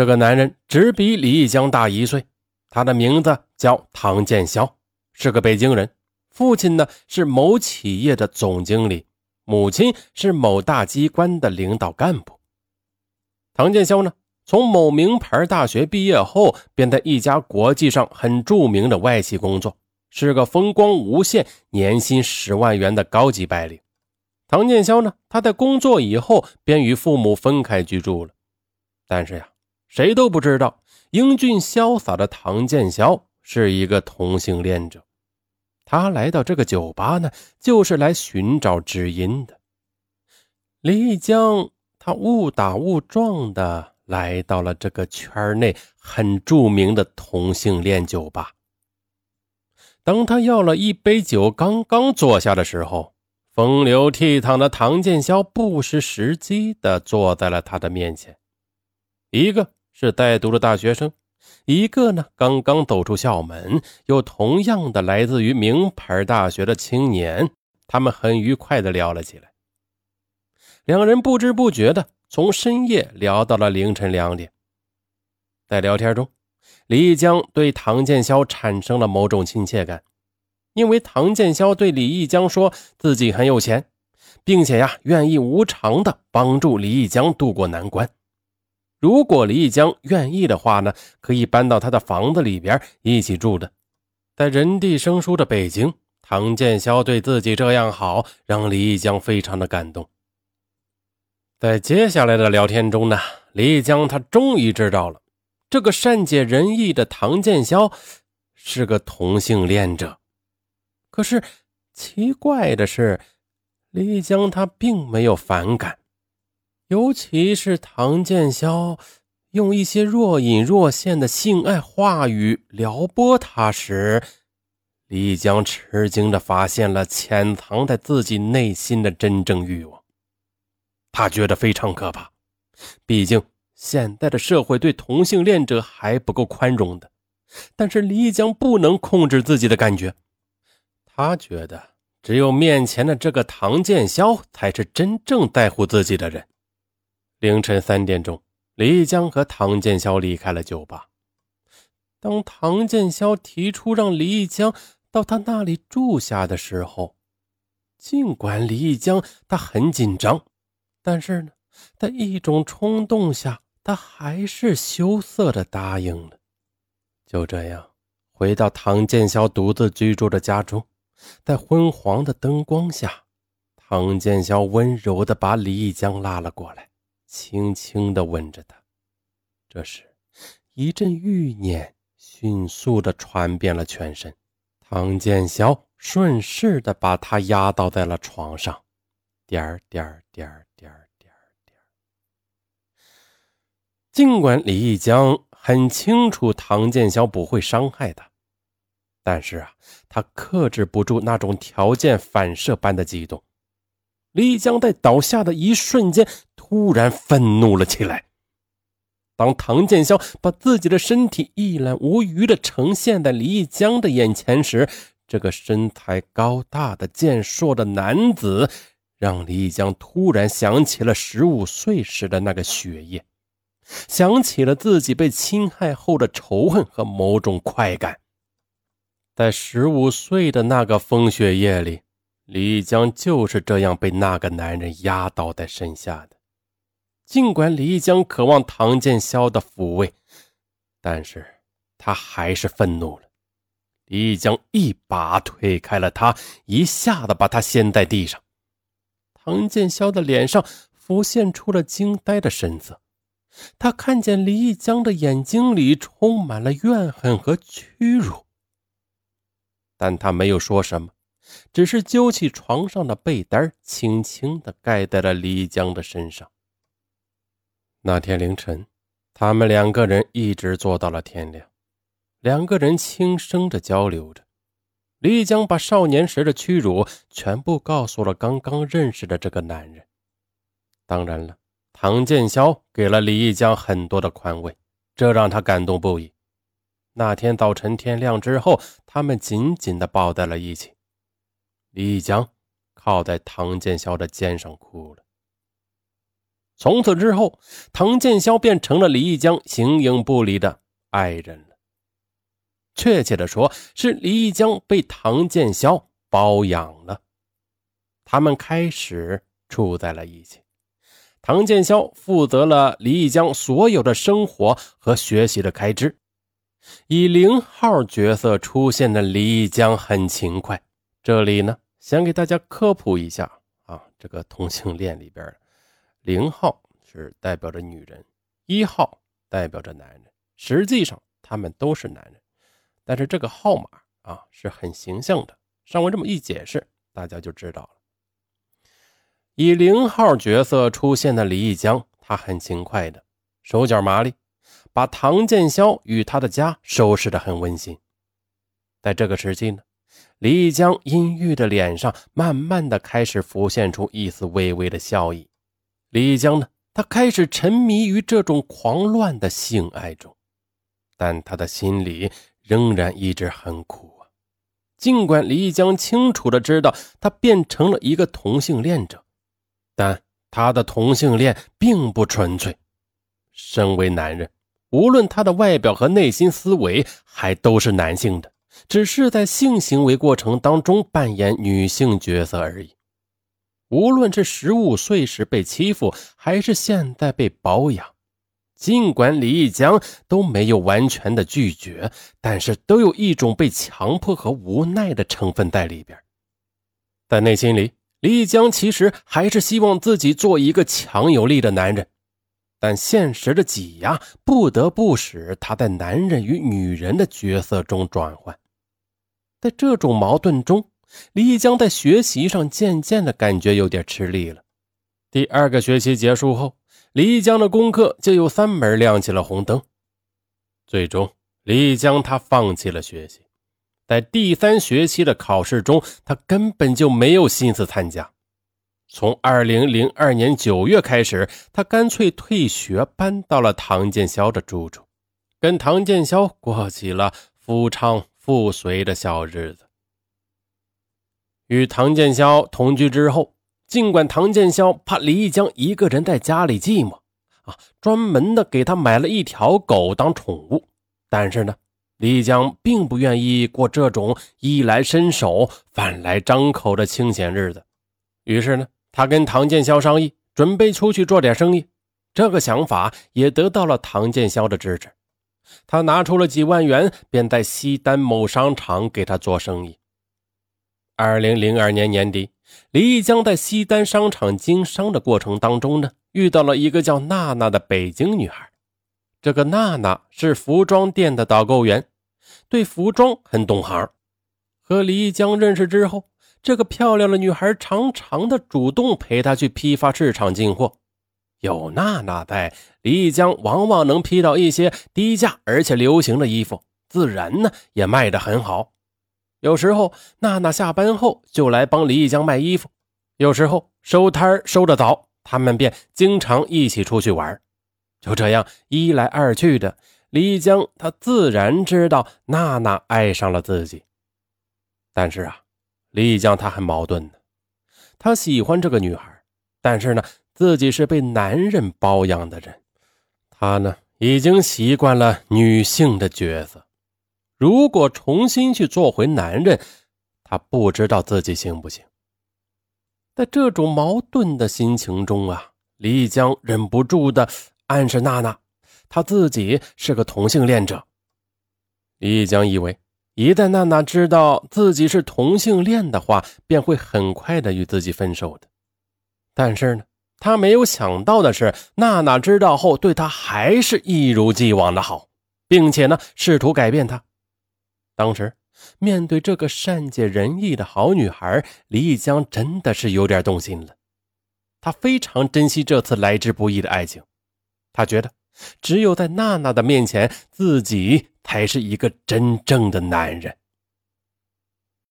这个男人只比李义江大一岁，他的名字叫唐建霄，是个北京人。父亲呢是某企业的总经理，母亲是某大机关的领导干部。唐建霄呢，从某名牌大学毕业后，便在一家国际上很著名的外企工作，是个风光无限、年薪十万元的高级白领。唐建霄呢，他在工作以后便与父母分开居住了，但是呀。谁都不知道，英俊潇洒的唐建霄是一个同性恋者。他来到这个酒吧呢，就是来寻找知音的。李义江他误打误撞的来到了这个圈内很著名的同性恋酒吧。当他要了一杯酒，刚刚坐下的时候，风流倜傥的唐建霄不失时机的坐在了他的面前，一个。是在读的大学生，一个呢刚刚走出校门，又同样的来自于名牌大学的青年，他们很愉快的聊了起来。两人不知不觉的从深夜聊到了凌晨两点。在聊天中，李江对唐建霄产生了某种亲切感，因为唐建霄对李义江说自己很有钱，并且呀愿意无偿的帮助李义江渡过难关。如果李义江愿意的话呢，可以搬到他的房子里边一起住的。在人地生疏的北京，唐建霄对自己这样好，让李义江非常的感动。在接下来的聊天中呢，李义江他终于知道了，这个善解人意的唐建霄是个同性恋者。可是奇怪的是，李义江他并没有反感。尤其是唐建霄用一些若隐若现的性爱话语撩拨他时，李江吃惊的发现了潜藏在自己内心的真正欲望。他觉得非常可怕，毕竟现在的社会对同性恋者还不够宽容的。但是李江不能控制自己的感觉，他觉得只有面前的这个唐建霄才是真正在乎自己的人。凌晨三点钟，李江和唐建霄离开了酒吧。当唐建霄提出让李义江到他那里住下的时候，尽管李义江他很紧张，但是呢，在一种冲动下，他还是羞涩的答应了。就这样，回到唐建霄独自居住的家中，在昏黄的灯光下，唐建霄温柔的把李义江拉了过来。轻轻地吻着她，这时，一阵欲念迅速地传遍了全身。唐建霄顺势地把她压倒在了床上，点点点点点点。尽管李义江很清楚唐建霄不会伤害他，但是啊，他克制不住那种条件反射般的激动。李江在倒下的一瞬间，突然愤怒了起来。当唐建霄把自己的身体一览无余地呈现在李江的眼前时，这个身材高大的健硕的男子，让李江突然想起了十五岁时的那个血液，想起了自己被侵害后的仇恨和某种快感。在十五岁的那个风雪夜里。李江就是这样被那个男人压倒在身下的。尽管李江渴望唐建霄的抚慰，但是他还是愤怒了。李江一把推开了他，一下子把他掀在地上。唐建霄的脸上浮现出了惊呆的神色，他看见李江的眼睛里充满了怨恨和屈辱，但他没有说什么。只是揪起床上的被单，轻轻地盖在了李江的身上。那天凌晨，他们两个人一直坐到了天亮，两个人轻声的交流着。李江把少年时的屈辱全部告诉了刚刚认识的这个男人。当然了，唐建霄给了李江很多的宽慰，这让他感动不已。那天早晨天亮之后，他们紧紧地抱在了一起。李江靠在唐建霄的肩上哭了。从此之后，唐建霄便成了李义江形影不离的爱人了。确切的说，是李义江被唐建霄包养了。他们开始处在了一起。唐建霄负责了李义江所有的生活和学习的开支。以零号角色出现的李义江很勤快。这里呢，先给大家科普一下啊，这个同性恋里边，零号是代表着女人，一号代表着男人。实际上他们都是男人，但是这个号码啊是很形象的。上文这么一解释，大家就知道了。以零号角色出现的李义江，他很勤快的，手脚麻利，把唐建霄与他的家收拾得很温馨。在这个时期呢，李义江阴郁的脸上慢慢的开始浮现出一丝微微的笑意。李江呢，他开始沉迷于这种狂乱的性爱中，但他的心里仍然一直很苦啊。尽管李江清楚的知道，他变成了一个同性恋者。但他的同性恋并不纯粹。身为男人，无论他的外表和内心思维还都是男性的，只是在性行为过程当中扮演女性角色而已。无论是十五岁时被欺负，还是现在被包养，尽管李义江都没有完全的拒绝，但是都有一种被强迫和无奈的成分在里边，在内心里。李江其实还是希望自己做一个强有力的男人，但现实的挤压不得不使他在男人与女人的角色中转换。在这种矛盾中，李江在学习上渐渐的感觉有点吃力了。第二个学期结束后，李江的功课就有三门亮起了红灯，最终李江他放弃了学习。在第三学期的考试中，他根本就没有心思参加。从二零零二年九月开始，他干脆退学，搬到了唐建霄的住处，跟唐建霄过起了夫唱妇随的小日子。与唐建霄同居之后，尽管唐建霄怕李义江一个人在家里寂寞，啊，专门的给他买了一条狗当宠物，但是呢。李江并不愿意过这种衣来伸手、饭来张口的清闲日子，于是呢，他跟唐建霄商议，准备出去做点生意。这个想法也得到了唐建霄的支持，他拿出了几万元，便在西单某商场给他做生意。二零零二年年底，李义江在西单商场经商的过程当中呢，遇到了一个叫娜娜的北京女孩。这个娜娜是服装店的导购员。对服装很懂行，和李义江认识之后，这个漂亮的女孩常常的主动陪他去批发市场进货。有娜娜在，李义江往往能批到一些低价而且流行的衣服，自然呢也卖得很好。有时候娜娜下班后就来帮李义江卖衣服，有时候收摊收得早，他们便经常一起出去玩。就这样一来二去的。李江他自然知道娜娜爱上了自己，但是啊，李江他很矛盾的，他喜欢这个女孩，但是呢，自己是被男人包养的人，他呢已经习惯了女性的角色，如果重新去做回男人，他不知道自己行不行。在这种矛盾的心情中啊，李江忍不住的暗示娜娜。他自己是个同性恋者，李江以为一旦娜娜知道自己是同性恋的话，便会很快的与自己分手的。但是呢，他没有想到的是，娜娜知道后对他还是一如既往的好，并且呢试图改变他。当时面对这个善解人意的好女孩，李一江真的是有点动心了。他非常珍惜这次来之不易的爱情，他觉得。只有在娜娜的面前，自己才是一个真正的男人。